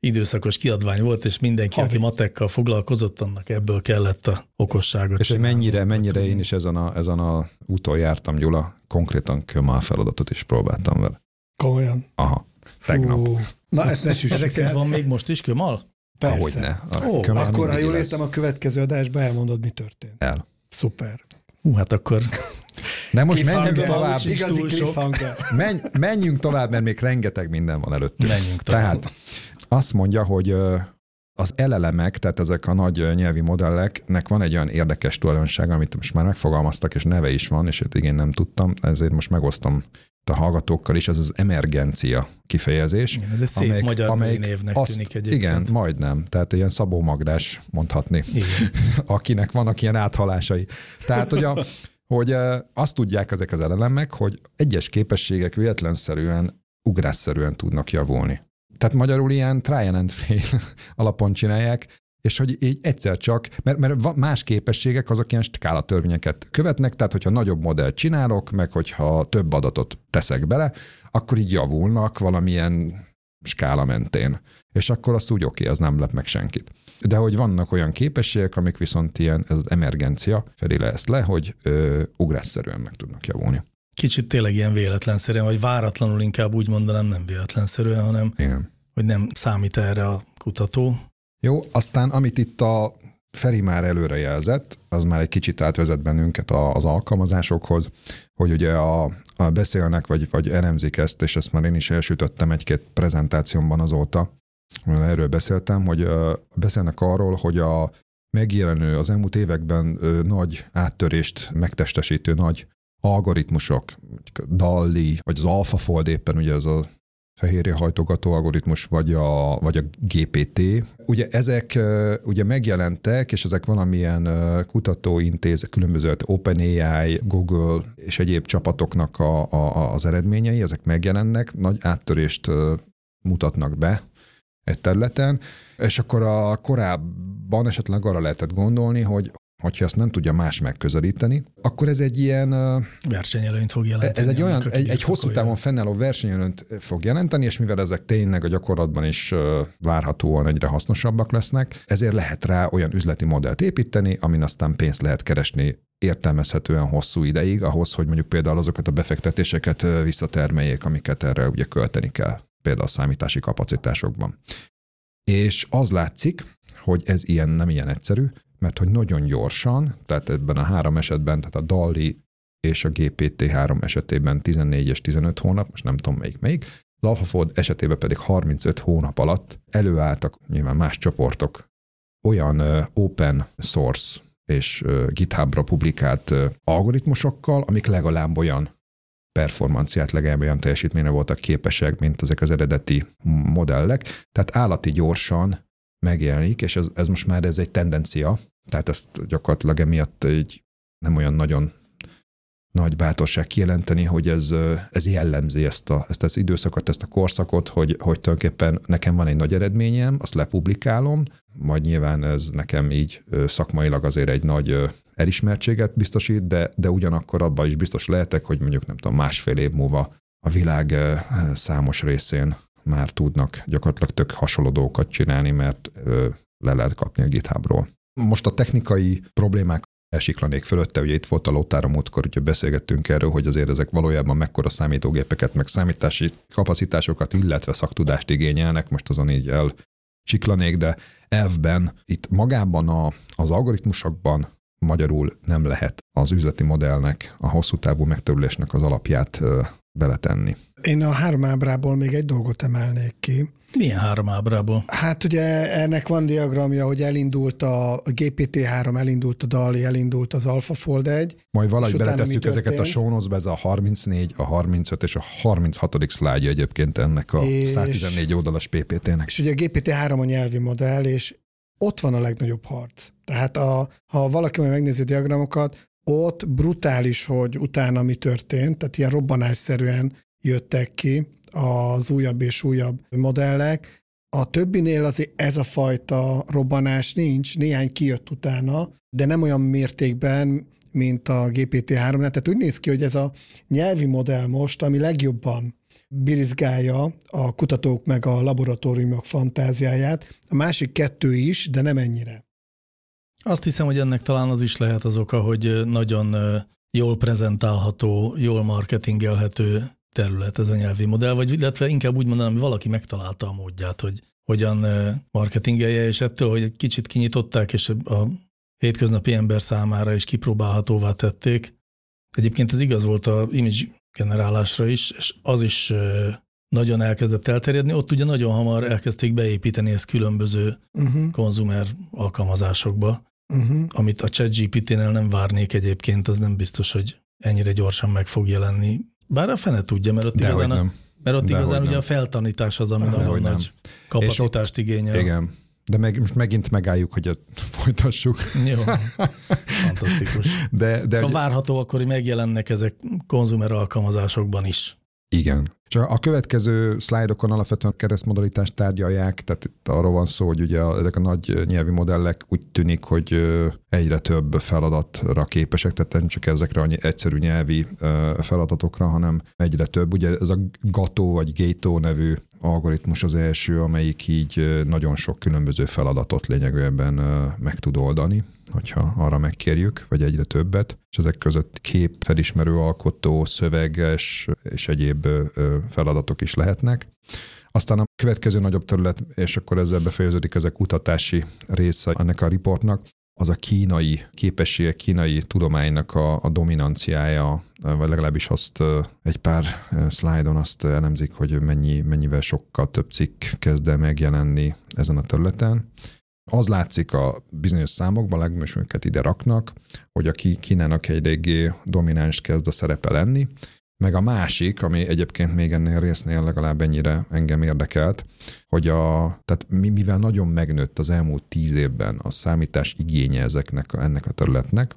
időszakos kiadvány volt, és mindenki, Havi. aki matekkal foglalkozott, annak ebből kellett a okosságot. És mennyire, mennyire én is ezen a, ezen a úton jártam, Gyula, konkrétan kömál feladatot is próbáltam vele. Komolyan? Aha, tegnap. Fú. Na, ezt ne Ezek szerint van még most is kömal? Persze. Ahogyne. Ó, akkor, ha jól értem, a következő adásban elmondod, mi történt. El. Szuper. Hú, hát akkor de most menjünk tovább. Igazi Menj, menjünk tovább, mert még rengeteg minden van előttünk. Menjünk tovább. Tehát azt mondja, hogy az elelemek, tehát ezek a nagy nyelvi modelleknek van egy olyan érdekes tulajdonság, amit most már megfogalmaztak, és neve is van, és én nem tudtam, ezért most megosztom a hallgatókkal is, ez az emergencia kifejezés. Igen, ez egy szép amelyik, magyar amelyik névnek azt, tűnik egyébként. Igen, majdnem. Tehát ilyen Szabó Magdás mondhatni, igen. akinek vannak ilyen áthalásai. Tehát, hogy, a, hogy azt tudják ezek az elemek, hogy egyes képességek véletlenszerűen, ugrásszerűen tudnak javulni. Tehát magyarul ilyen try and fail alapon csinálják, és hogy így egyszer csak, mert, mert más képességek azok ilyen skála törvényeket követnek, tehát hogyha nagyobb modellt csinálok, meg hogyha több adatot teszek bele, akkor így javulnak valamilyen skála mentén. És akkor azt úgy oké, az nem lep meg senkit. De hogy vannak olyan képességek, amik viszont ilyen, ez az emergencia fedi le ezt le, hogy ö, ugrásszerűen meg tudnak javulni. Kicsit tényleg ilyen véletlenszerűen, vagy váratlanul inkább úgy mondanám, nem véletlenszerűen, hanem Igen. hogy nem számít erre a kutató. Jó, aztán amit itt a Feri már előrejelzett, az már egy kicsit átvezet bennünket az alkalmazásokhoz, hogy ugye a beszélnek, vagy, vagy elemzik ezt, és ezt már én is elsütöttem egy-két prezentációmban azóta, erről beszéltem, hogy beszélnek arról, hogy a megjelenő az elmúlt években nagy áttörést megtestesítő nagy algoritmusok, DALI, vagy az AlphaFold éppen ugye az a fehérje hajtogató algoritmus, vagy a, vagy a GPT. Ugye ezek ugye megjelentek, és ezek valamilyen kutatóintéz, különböző hát OpenAI, Google és egyéb csapatoknak a, a, az eredményei, ezek megjelennek, nagy áttörést mutatnak be egy területen, és akkor a korábban esetleg arra lehetett gondolni, hogy hogyha ezt nem tudja más megközelíteni, akkor ez egy ilyen... Versenyelőnyt fog jelenteni. Ez egy olyan, egy, egy hosszú távon fennálló versenyelőnyt fog jelenteni, és mivel ezek tényleg a gyakorlatban is várhatóan egyre hasznosabbak lesznek, ezért lehet rá olyan üzleti modellt építeni, amin aztán pénzt lehet keresni értelmezhetően hosszú ideig, ahhoz, hogy mondjuk például azokat a befektetéseket visszatermeljék, amiket erre ugye költeni kell, például a számítási kapacitásokban. És az látszik, hogy ez ilyen nem ilyen egyszerű, mert hogy nagyon gyorsan, tehát ebben a három esetben, tehát a DALI és a GPT-3 esetében 14 és 15 hónap, most nem tudom melyik melyik, az AlphaFold esetében pedig 35 hónap alatt előálltak nyilván más csoportok olyan open source és GitHubra publikált algoritmusokkal, amik legalább olyan performanciát, legalább olyan teljesítményre voltak képesek, mint ezek az eredeti modellek. Tehát állati gyorsan megjelenik, és ez, ez most már ez egy tendencia, tehát ezt gyakorlatilag emiatt egy nem olyan nagyon nagy bátorság kijelenteni, hogy ez, ez jellemzi ezt, a, ezt az időszakot, ezt a korszakot, hogy, hogy tulajdonképpen nekem van egy nagy eredményem, azt lepublikálom, majd nyilván ez nekem így szakmailag azért egy nagy elismertséget biztosít, de, de ugyanakkor abban is biztos lehetek, hogy mondjuk nem tudom, másfél év múlva a világ számos részén már tudnak gyakorlatilag tök hasonló dolgokat csinálni, mert le lehet kapni a GitHubról. Most a technikai problémák elsiklanék fölötte, ugye itt volt a lótára múltkor, ugye beszélgettünk erről, hogy azért ezek valójában mekkora számítógépeket, meg számítási kapacitásokat, illetve szaktudást igényelnek, most azon így elsiklanék, de elvben itt magában a, az algoritmusokban magyarul nem lehet az üzleti modellnek, a hosszú távú megterülésnek az alapját beletenni. Én a három ábrából még egy dolgot emelnék ki. Milyen három ábrából? Hát ugye ennek van diagramja, hogy elindult a GPT-3, elindult a DALI, elindult az AlphaFold 1. Majd valahogy beletesszük ezeket a show ez a 34, a 35 és a 36. szlájdja egyébként ennek a és, 114 oldalas PPT-nek. És ugye a GPT-3 a nyelvi modell, és ott van a legnagyobb harc. Tehát a, ha valaki majd megnézi a diagramokat, ott brutális, hogy utána mi történt, tehát ilyen robbanásszerűen jöttek ki az újabb és újabb modellek. A többinél azért ez a fajta robbanás nincs, néhány kijött utána, de nem olyan mértékben, mint a GPT-3-nál. Tehát úgy néz ki, hogy ez a nyelvi modell most, ami legjobban birizgálja a kutatók meg a laboratóriumok fantáziáját, a másik kettő is, de nem ennyire. Azt hiszem, hogy ennek talán az is lehet az oka, hogy nagyon jól prezentálható, jól marketingelhető terület ez a nyelvi modell, vagy illetve inkább úgy mondanám, hogy valaki megtalálta a módját, hogy hogyan marketingelje, és ettől, hogy egy kicsit kinyitották, és a hétköznapi ember számára is kipróbálhatóvá tették. Egyébként ez igaz volt a image generálásra is, és az is nagyon elkezdett elterjedni. Ott ugye nagyon hamar elkezdték beépíteni ezt különböző uh-huh. konzumer alkalmazásokba, uh-huh. amit a ChatGPT-nél nem várnék egyébként, az nem biztos, hogy ennyire gyorsan meg fog jelenni. Bár a fene tudja, mert ott De igazán, a, mert ott igazán ugye nem. a feltanítás az, ami De nagyon nagy nem. kapacitást igényel. Igen, de meg, most megint megálljuk, hogy ezt folytassuk. Jó, fantasztikus. De, de szóval ugye... várható akkor, hogy megjelennek ezek konzumer alkalmazásokban is. Igen. És a következő szlájdokon alapvetően keresztmodalitást tárgyalják, tehát itt arról van szó, hogy ugye ezek a nagy nyelvi modellek úgy tűnik, hogy egyre több feladatra képesek, tehát nem csak ezekre a egyszerű nyelvi feladatokra, hanem egyre több. Ugye ez a GATO vagy GATO nevű algoritmus az első, amelyik így nagyon sok különböző feladatot lényegében meg tud oldani, hogyha arra megkérjük, vagy egyre többet, és ezek között kép, felismerő alkotó, szöveges és egyéb feladatok is lehetnek. Aztán a következő nagyobb terület, és akkor ezzel befejeződik ez a kutatási része ennek a riportnak, az a kínai képességek, kínai tudománynak a, a dominanciája, vagy legalábbis azt egy pár szlájdon azt elemzik, hogy mennyi, mennyivel sokkal több cikk kezd el megjelenni ezen a területen. Az látszik a bizonyos számokban, legalábbis őket ide raknak, hogy a Kínának egy eléggé domináns kezd a szerepe lenni, meg a másik, ami egyébként még ennél résznél legalább ennyire engem érdekelt, hogy a, tehát mivel nagyon megnőtt az elmúlt tíz évben a számítás igénye ezeknek, ennek a területnek,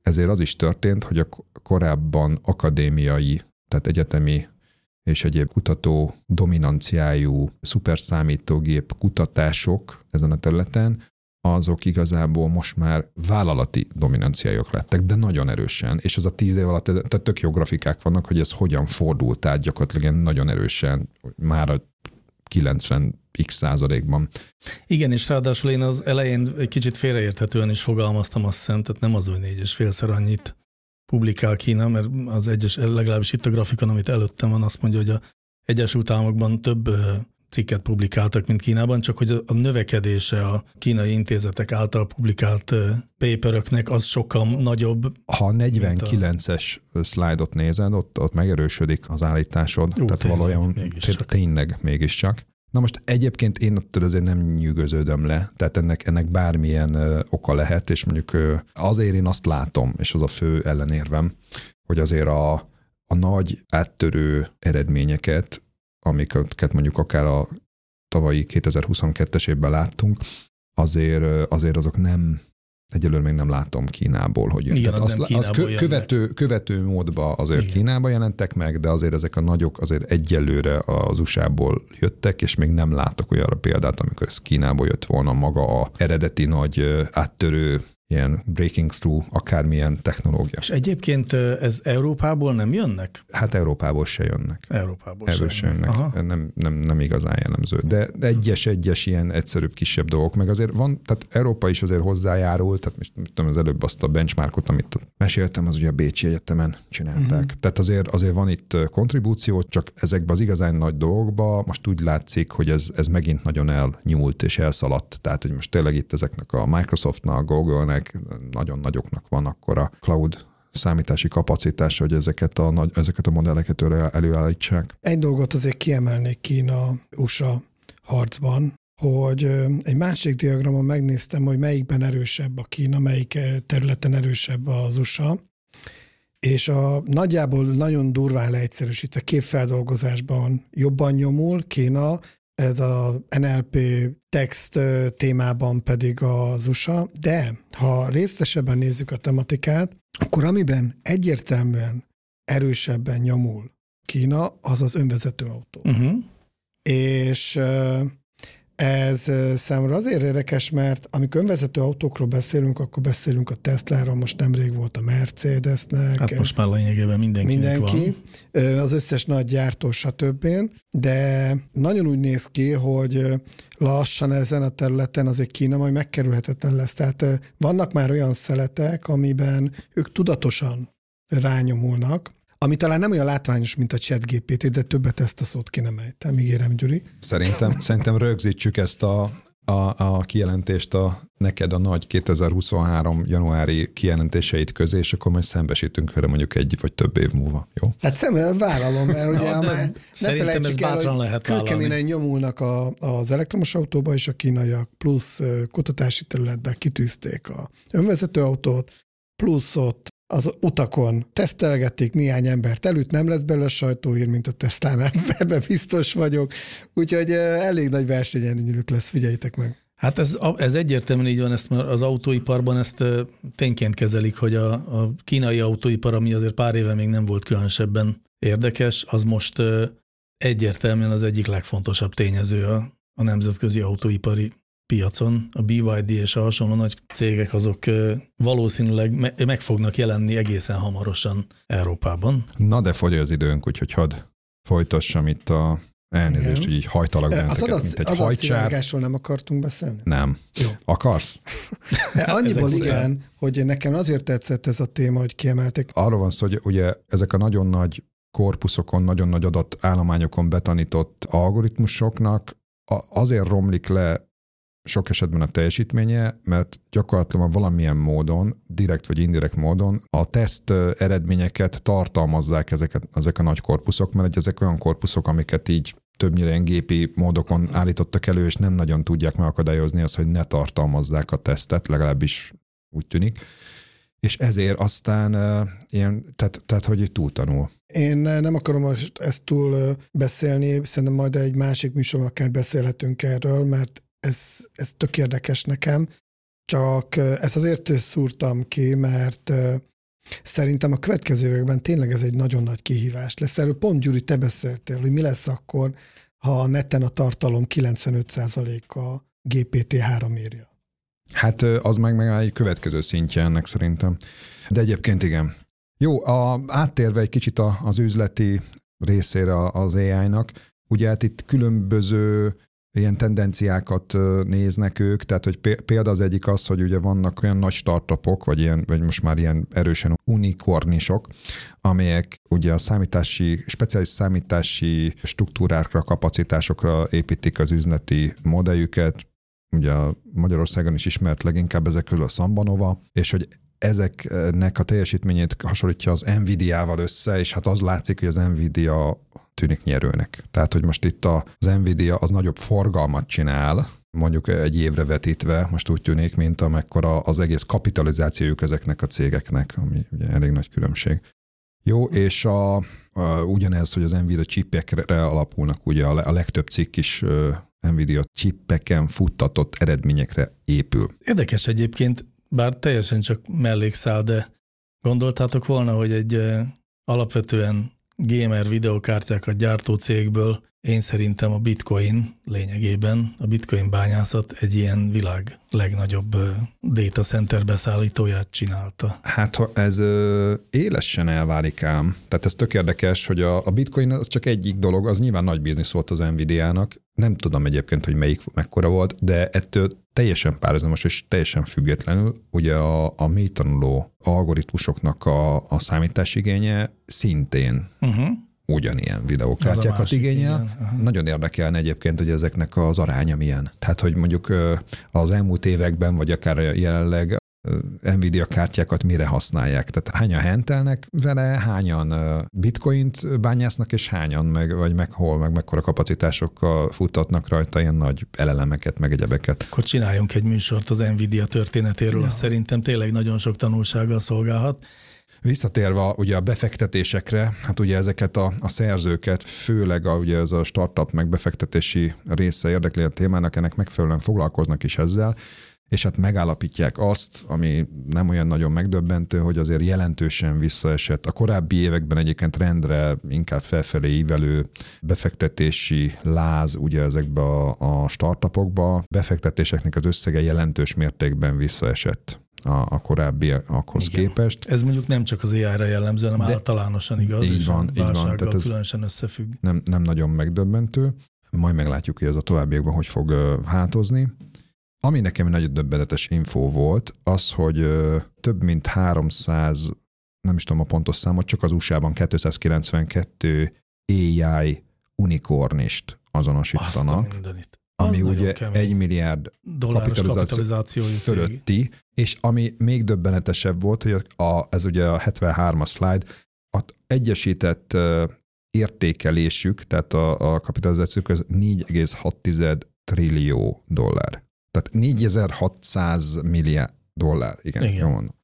ezért az is történt, hogy a korábban akadémiai, tehát egyetemi és egyéb kutató dominanciájú szuperszámítógép kutatások ezen a területen azok igazából most már vállalati dominanciájuk lettek, de nagyon erősen. És az a tíz év alatt, tehát tök jó grafikák vannak, hogy ez hogyan fordult át gyakorlatilag nagyon erősen, már a 90 x százalékban. Igen, és ráadásul én az elején egy kicsit félreérthetően is fogalmaztam azt hiszem, tehát nem az, hogy négy és félszer annyit publikál Kína, mert az egyes, legalábbis itt a grafikon, amit előttem van, azt mondja, hogy a Egyesült Államokban több cikket publikáltak, mint Kínában, csak hogy a növekedése a kínai intézetek által publikált paperöknek az sokkal nagyobb. Ha a 49-es szlájdot nézed, ott, ott megerősödik az állításod, Ú, tehát tényleg, valójában mégiscsak. tényleg mégiscsak. Na most egyébként én attól azért nem nyűgöződöm le, tehát ennek, ennek bármilyen ö, oka lehet, és mondjuk ö, azért én azt látom, és az a fő ellenérvem, hogy azért a, a nagy áttörő eredményeket, amiket mondjuk akár a tavalyi 2022-es évben láttunk, azért, azért azok nem, egyelőre még nem látom Kínából, hogy jön. Igen, az, az, az kö, követő, követő módba azért Igen. Kínába jelentek meg, de azért ezek a nagyok azért egyelőre az USA-ból jöttek, és még nem látok olyan példát, amikor ez Kínából jött volna maga a eredeti nagy áttörő ilyen breaking through, akármilyen technológia. És egyébként ez Európából nem jönnek? Hát Európából se jönnek. Európából Ebből se jönnek. Aha. Nem, nem, nem igazán jellemző. De, egyes-egyes ilyen egyszerűbb, kisebb dolgok, meg azért van, tehát Európa is azért hozzájárul, tehát most tudom, az előbb azt a benchmarkot, amit meséltem, az ugye a Bécsi Egyetemen csinálták. Uh-huh. Tehát azért, azért van itt kontribúció, csak ezekben az igazán nagy dolgokba most úgy látszik, hogy ez, ez megint nagyon elnyúlt és elszaladt. Tehát, hogy most tényleg itt ezeknek a Microsoftnak, Google-nek, nagyon nagyoknak van akkor a cloud számítási kapacitás, hogy ezeket a, nagy, ezeket a modelleket előállítsák. Egy dolgot azért kiemelnék Kína-USA harcban, hogy egy másik diagramon megnéztem, hogy melyikben erősebb a Kína, melyik területen erősebb az USA, és a nagyjából nagyon durván leegyszerűsítve képfeldolgozásban jobban nyomul Kína, ez a NLP text témában pedig az USA, de ha részletesebben nézzük a tematikát, akkor amiben egyértelműen erősebben nyomul Kína, az az önvezető autó. Uh-huh. És ez számomra azért érdekes, mert amikor önvezető autókról beszélünk, akkor beszélünk a Tesláról, most nemrég volt a Mercedesnek. Hát most már lényegében mindenki Mindenki, van. az összes nagy gyártó, stb. De nagyon úgy néz ki, hogy lassan ezen a területen azért Kína majd megkerülhetetlen lesz. Tehát vannak már olyan szeletek, amiben ők tudatosan rányomulnak, ami talán nem olyan látványos, mint a chat GPT, de többet ezt a szót ki nem ejtem, ígérem, Gyuri. Szerintem, szerintem rögzítsük ezt a, a, a kijelentést a neked a nagy 2023 januári kijelentéseit közé, és akkor majd szembesítünk vele mondjuk egy vagy több év múlva, jó? Hát szem, vállalom, mert ugye ja, ez, ne felejtsük el, hogy lehet kőkeményen nyomulnak a, az elektromos autóba, és a kínaiak plusz kutatási területben kitűzték a önvezető autót, plusz ott az utakon tesztelgetik, néhány embert előtt, nem lesz belőle sajtóír, mint a Tesla-nál, ebben biztos vagyok. Úgyhogy elég nagy versenyelőnyülük lesz, figyeljétek meg. Hát ez, ez egyértelműen így van, ezt már az autóiparban ezt tényként kezelik, hogy a, a kínai autóipar, ami azért pár éve még nem volt különösebben érdekes, az most egyértelműen az egyik legfontosabb tényező a, a nemzetközi autóipari piacon, a BYD és a hasonló nagy cégek azok valószínűleg meg fognak jelenni egészen hamarosan Európában. Na de fogy az időnk, úgyhogy hadd folytassam itt a elnézést, Igen. hogy így hajtalak benneteket, az adat, mint egy hajcsár. nem akartunk beszélni? Nem. Jó. Akarsz? Annyiból igen, hogy nekem azért tetszett ez a téma, hogy kiemelték. Arról van szó, hogy ugye ezek a nagyon nagy korpuszokon, nagyon nagy adatállományokon betanított algoritmusoknak azért romlik le sok esetben a teljesítménye, mert gyakorlatilag valamilyen módon, direkt vagy indirekt módon a teszt eredményeket tartalmazzák ezeket, ezek a nagy korpuszok, mert ezek olyan korpuszok, amiket így többnyire ilyen gépi módokon állítottak elő, és nem nagyon tudják megakadályozni azt, hogy ne tartalmazzák a tesztet, legalábbis úgy tűnik. És ezért aztán uh, ilyen, tehát, tehát hogy túltanul. Én nem akarom most ezt túl beszélni, szerintem majd egy másik műsorban akár beszélhetünk erről, mert ez, ez tök érdekes nekem, csak ezt azért szúrtam ki, mert szerintem a következő években tényleg ez egy nagyon nagy kihívás lesz. Erről pont Gyuri, te beszéltél, hogy mi lesz akkor, ha a neten a tartalom 95%-a GPT-3 írja. Hát az meg meg egy következő szintje ennek szerintem. De egyébként igen. Jó, a, áttérve egy kicsit az üzleti részére az AI-nak, ugye hát itt különböző ilyen tendenciákat néznek ők, tehát hogy példa az egyik az, hogy ugye vannak olyan nagy startupok, vagy, ilyen, vagy most már ilyen erősen unikornisok, amelyek ugye a számítási, speciális számítási struktúrákra, kapacitásokra építik az üzleti modelljüket, ugye Magyarországon is ismert leginkább ezek közül a Sambanova, és hogy ezeknek a teljesítményét hasonlítja az Nvidia-val össze, és hát az látszik, hogy az Nvidia tűnik nyerőnek. Tehát, hogy most itt az Nvidia az nagyobb forgalmat csinál, mondjuk egy évre vetítve, most úgy tűnik, mint amekkora az egész kapitalizációjuk ezeknek a cégeknek, ami ugye elég nagy különbség. Jó, és a, a, ugyanez, hogy az Nvidia chipekre alapulnak, ugye a, a legtöbb cikk is Nvidia chipeken futtatott eredményekre épül. Érdekes egyébként, bár teljesen csak mellékszál, de gondoltátok volna, hogy egy alapvetően gamer videokártyákat gyártó cégből én szerintem a bitcoin lényegében, a bitcoin bányászat egy ilyen világ legnagyobb data center beszállítóját csinálta. Hát ha ez ö, élesen elválik ám. Tehát ez tök érdekes, hogy a, a bitcoin az csak egyik dolog, az nyilván nagy biznisz volt az Nvidia-nak. Nem tudom egyébként, hogy melyik mekkora volt, de ettől teljesen párhuzamos és teljesen függetlenül ugye a, a mélytanuló algoritmusoknak a, a számításigénye szintén uh-huh ugyanilyen videókártyákat igényel. Nagyon érdekelne egyébként, hogy ezeknek az aránya milyen. Tehát, hogy mondjuk az elmúlt években, vagy akár jelenleg Nvidia kártyákat mire használják. Tehát hányan hentelnek vele, hányan bitcoint bányásznak, és hányan, meg, vagy meg hol, meg mekkora kapacitásokkal futtatnak rajta ilyen nagy elelemeket, meg egyebeket. Akkor csináljunk egy műsort az Nvidia történetéről, ja. szerintem tényleg nagyon sok tanulsággal szolgálhat. Visszatérve ugye a befektetésekre, hát ugye ezeket a, a szerzőket, főleg a, ugye ez a startup meg befektetési része érdekli a témának, ennek megfelelően foglalkoznak is ezzel, és hát megállapítják azt, ami nem olyan nagyon megdöbbentő, hogy azért jelentősen visszaesett. A korábbi években egyébként rendre inkább felfelé ívelő befektetési láz ugye ezekbe a, a startupokba, befektetéseknek az összege jelentős mértékben visszaesett a, a korábbiakhoz Igen. képest. Ez mondjuk nem csak az AI-ra jellemző, hanem De általánosan igaz, így van, így van. Tehát ez különösen összefügg. Nem, nem nagyon megdöbbentő. Majd meglátjuk, hogy ez a továbbiakban hogy fog hátozni. Ami nekem egy nagyon döbbenetes info volt, az, hogy több mint 300, nem is tudom a pontos számot, csak az USA-ban 292 AI unikornist azonosítanak. Azt ami az ugye egy milliárd kapitalizáció fölötti, és ami még döbbenetesebb volt, hogy a, ez ugye a 73-as slide, a egyesített értékelésük, tehát a, a kapitalizációk az 4,6 trillió dollár. Tehát 4600 milliárd dollár, igen, igen. Jó mondom.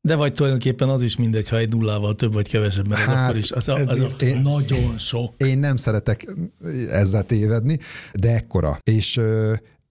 De vagy tulajdonképpen az is mindegy, ha egy nullával több vagy kevesebb, mert hát, az akkor is az, az, az én, nagyon sok. Én nem szeretek ezzel tévedni, de ekkora. És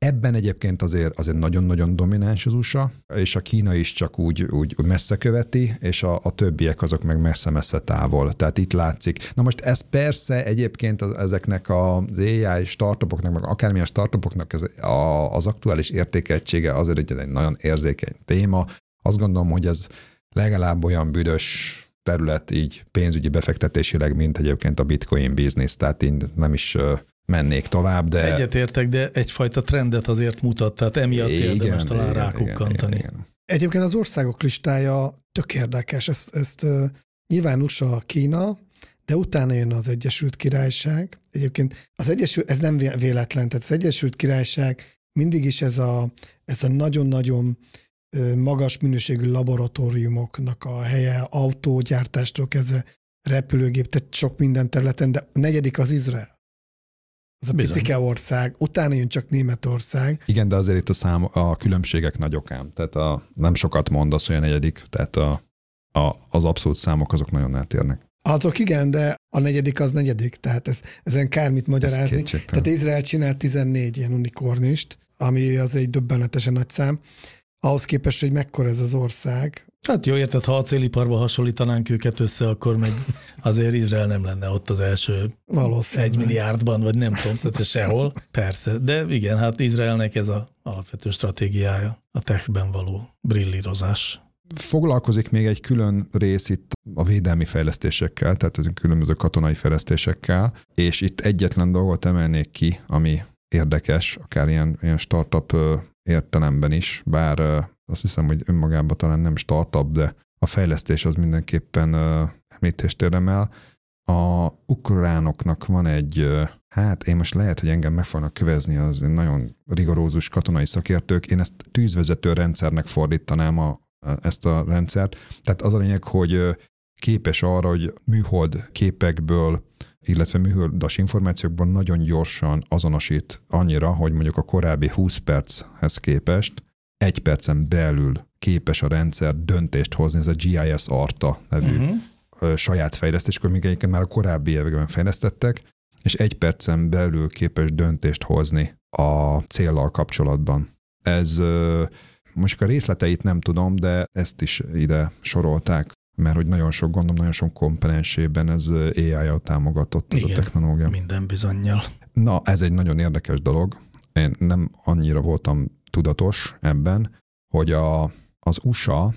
Ebben egyébként azért, azért nagyon-nagyon domináns az USA, és a Kína is csak úgy, úgy messze követi, és a, a többiek azok meg messze-messze távol. Tehát itt látszik. Na most ez persze egyébként az, ezeknek az AI startupoknak, meg akármilyen startupoknak az, a, az aktuális értékeltsége azért egy nagyon érzékeny téma. Azt gondolom, hogy ez legalább olyan büdös terület így pénzügyi befektetésileg, mint egyébként a bitcoin biznisz, tehát én nem is mennék tovább, de... Egyetértek, de egyfajta trendet azért mutat, tehát emiatt igen, érdemes talán igen, rákukkantani. Igen, igen, Egyébként az országok listája tök érdekes, ezt, ezt uh, nyilván USA, Kína, de utána jön az Egyesült Királyság. Egyébként az Egyesült, ez nem véletlen, tehát az Egyesült Királyság mindig is ez a, ez a nagyon-nagyon magas minőségű laboratóriumoknak a helye, autógyártástól kezdve repülőgép, tehát sok minden területen, de a negyedik az Izrael. Az a Bizony. picike ország, utána jön csak Németország. Igen, de azért itt a, szám, a különbségek nagyok ám. Tehát a, nem sokat mondasz, a negyedik, tehát a, a, az abszolút számok azok nagyon eltérnek. Azok igen, de a negyedik az negyedik, tehát ez, ezen kármit magyarázni. Tehát Izrael csinált 14 ilyen unikornist, ami az egy döbbenetesen nagy szám. Ahhoz képest, hogy mekkora ez az ország. Hát jó, érted, ha a céliparba hasonlítanánk őket össze, akkor meg azért Izrael nem lenne ott az első egy milliárdban, vagy nem tudom, tehát sehol. Persze, de igen, hát Izraelnek ez a alapvető stratégiája, a techben való brillírozás. Foglalkozik még egy külön rész itt a védelmi fejlesztésekkel, tehát a különböző katonai fejlesztésekkel, és itt egyetlen dolgot emelnék ki, ami érdekes, akár ilyen, ilyen startup értelemben is, bár azt hiszem, hogy önmagában talán nem startup, de a fejlesztés az mindenképpen említést érdemel. A ukránoknak van egy, hát én most lehet, hogy engem meg fognak kövezni az nagyon rigorózus katonai szakértők, én ezt tűzvezető rendszernek fordítanám a, ezt a rendszert. Tehát az a lényeg, hogy képes arra, hogy műhold képekből illetve műholdas információkban nagyon gyorsan azonosít annyira, hogy mondjuk a korábbi 20 perchez képest egy percen belül képes a rendszer döntést hozni, ez a GIS Arta nevű uh-huh. saját fejlesztés, még egyébként már a korábbi években fejlesztettek, és egy percen belül képes döntést hozni a céllal kapcsolatban. Ez most a részleteit nem tudom, de ezt is ide sorolták mert hogy nagyon sok gondom, nagyon sok komponensében ez AI-jal támogatott ez Igen, a technológia. minden bizonyal. Na, ez egy nagyon érdekes dolog. Én nem annyira voltam tudatos ebben, hogy a, az USA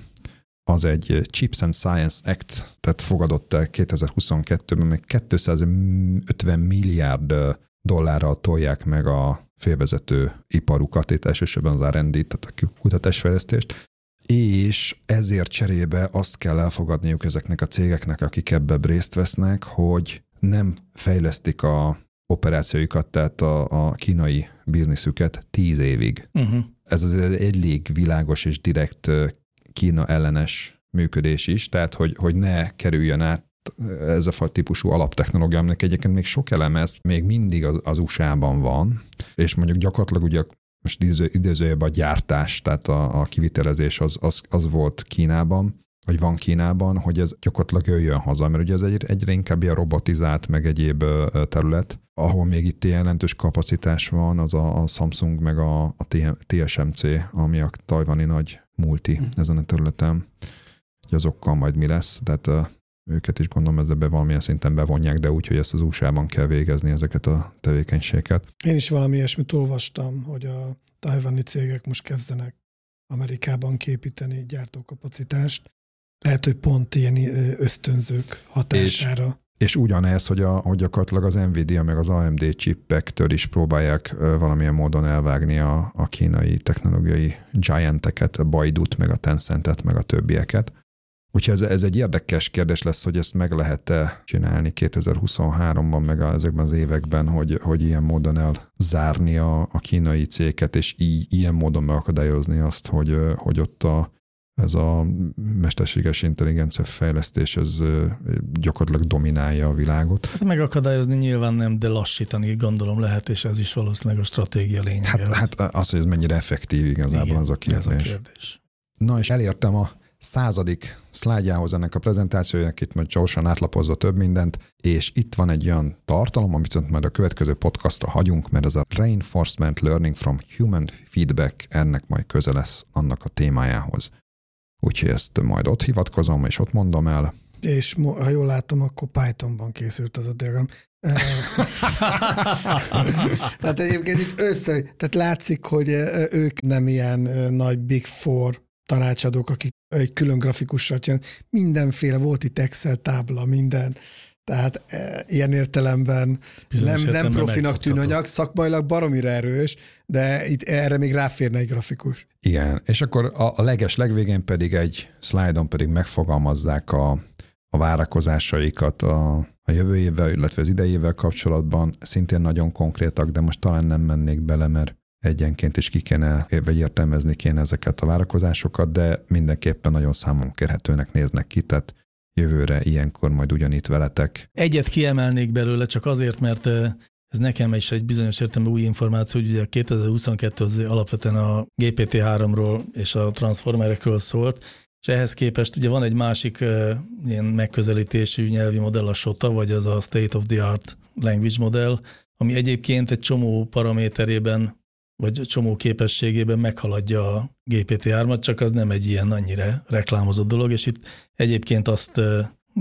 az egy Chips and Science Act, tehát fogadott el 2022-ben, meg 250 milliárd dollárral tolják meg a félvezető iparukat, itt elsősorban az R&D, tehát a kutatásfejlesztést, és ezért cserébe azt kell elfogadniuk ezeknek a cégeknek, akik ebbe részt vesznek, hogy nem fejlesztik a operációikat, tehát a, a kínai bizniszüket tíz évig. Uh-huh. Ez azért egy világos és direkt Kína ellenes működés is, tehát hogy, hogy ne kerüljön át ez a faj típusú alaptechnológia, aminek egyébként még sok eleme, ez még mindig az, az USA-ban van, és mondjuk gyakorlatilag ugye most idézőjebb a gyártás, tehát a, a kivitelezés az, az, az volt Kínában, vagy van Kínában, hogy ez gyakorlatilag jöjjön haza, mert ugye ez egy, egyre inkább ilyen robotizált, meg egyéb terület, ahol még itt jelentős kapacitás van, az a, a Samsung meg a, a TSMC, ami a tajvani nagy multi hm. ezen a területen, hogy azokkal majd mi lesz, tehát őket is gondolom ezzel valamilyen szinten bevonják, de úgy, hogy ezt az USA-ban kell végezni ezeket a tevékenységeket. Én is valami ilyesmit olvastam, hogy a tajvani cégek most kezdenek Amerikában képíteni gyártókapacitást. Lehet, hogy pont ilyen ösztönzők hatására. És, és ugyanez, hogy, a, hogy gyakorlatilag az Nvidia meg az AMD chippektől is próbálják valamilyen módon elvágni a, a kínai technológiai gianteket, a Baidut, meg a Tencentet, meg a többieket Úgyhogy ez, ez egy érdekes kérdés lesz, hogy ezt meg lehet-e csinálni 2023-ban, meg ezekben az években, hogy, hogy ilyen módon elzárni a, a kínai céget, és így, ilyen módon megakadályozni azt, hogy, hogy ott a, ez a mesterséges intelligencia fejlesztés, ez gyakorlatilag dominálja a világot. Hát megakadályozni nyilván nem, de lassítani gondolom lehet, és ez is valószínűleg a stratégia lényege. Hát, hát az, hogy ez mennyire effektív igazából Igen, az a kérdés. Ez a kérdés. Na és elértem a századik szlájdjához ennek a prezentációjának, itt majd gyorsan átlapozza több mindent, és itt van egy olyan tartalom, amit viszont majd a következő podcastra hagyunk, mert ez a Reinforcement Learning from Human Feedback, ennek majd köze lesz annak a témájához. Úgyhogy ezt majd ott hivatkozom, és ott mondom el. És ha jól látom, akkor Pythonban készült az a diagram. tehát egyébként itt össze, tehát látszik, hogy ők nem ilyen nagy Big Four tanácsadók, akik egy külön grafikussal csinál. Mindenféle volt itt Excel tábla, minden. Tehát e, ilyen értelemben nem, nem profinak tűnő anyag, szakmailag baromira erős, de itt erre még ráférne egy grafikus. Igen, és akkor a, a leges legvégén pedig egy szlájdon pedig megfogalmazzák a, a várakozásaikat a, a jövő évvel, illetve az idei évvel kapcsolatban. Szintén nagyon konkrétak, de most talán nem mennék bele, mert egyenként is ki kéne, vagy értelmezni kéne ezeket a várakozásokat, de mindenképpen nagyon számon kérhetőnek néznek ki, tehát jövőre ilyenkor majd ugyanitt veletek. Egyet kiemelnék belőle csak azért, mert ez nekem is egy bizonyos értelme új információ, hogy ugye a 2022 az alapvetően a GPT-3-ról és a transformerekről szólt, és ehhez képest ugye van egy másik ilyen megközelítésű nyelvi modell, a SOTA, vagy az a State of the Art Language Model, ami egyébként egy csomó paraméterében vagy csomó képességében meghaladja a GPT-3-at, csak az nem egy ilyen annyira reklámozott dolog, és itt egyébként azt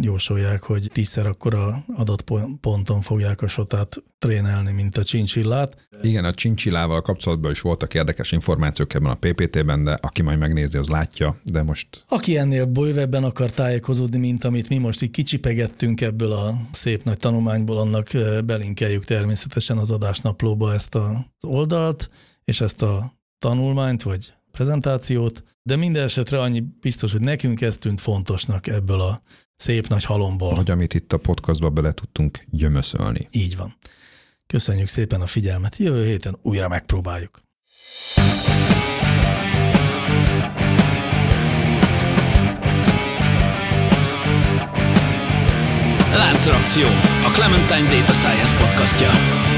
jósolják, hogy tízszer akkora adatponton fogják a sotát trénelni, mint a csincsillát. Igen, a csincsilával kapcsolatban is voltak érdekes információk ebben a PPT-ben, de aki majd megnézi, az látja, de most... Aki ennél bővebben akar tájékozódni, mint amit mi most így kicsipegettünk ebből a szép nagy tanulmányból, annak belinkeljük természetesen az adásnaplóba ezt az oldalt, és ezt a tanulmányt, vagy prezentációt, de minden esetre annyi biztos, hogy nekünk ez tűnt fontosnak ebből a szép nagy halomból. Hogy amit itt a podcastba bele tudtunk gyömöszölni. Így van. Köszönjük szépen a figyelmet. Jövő héten újra megpróbáljuk. Láncreakció, a Clementine Data Science podcastja.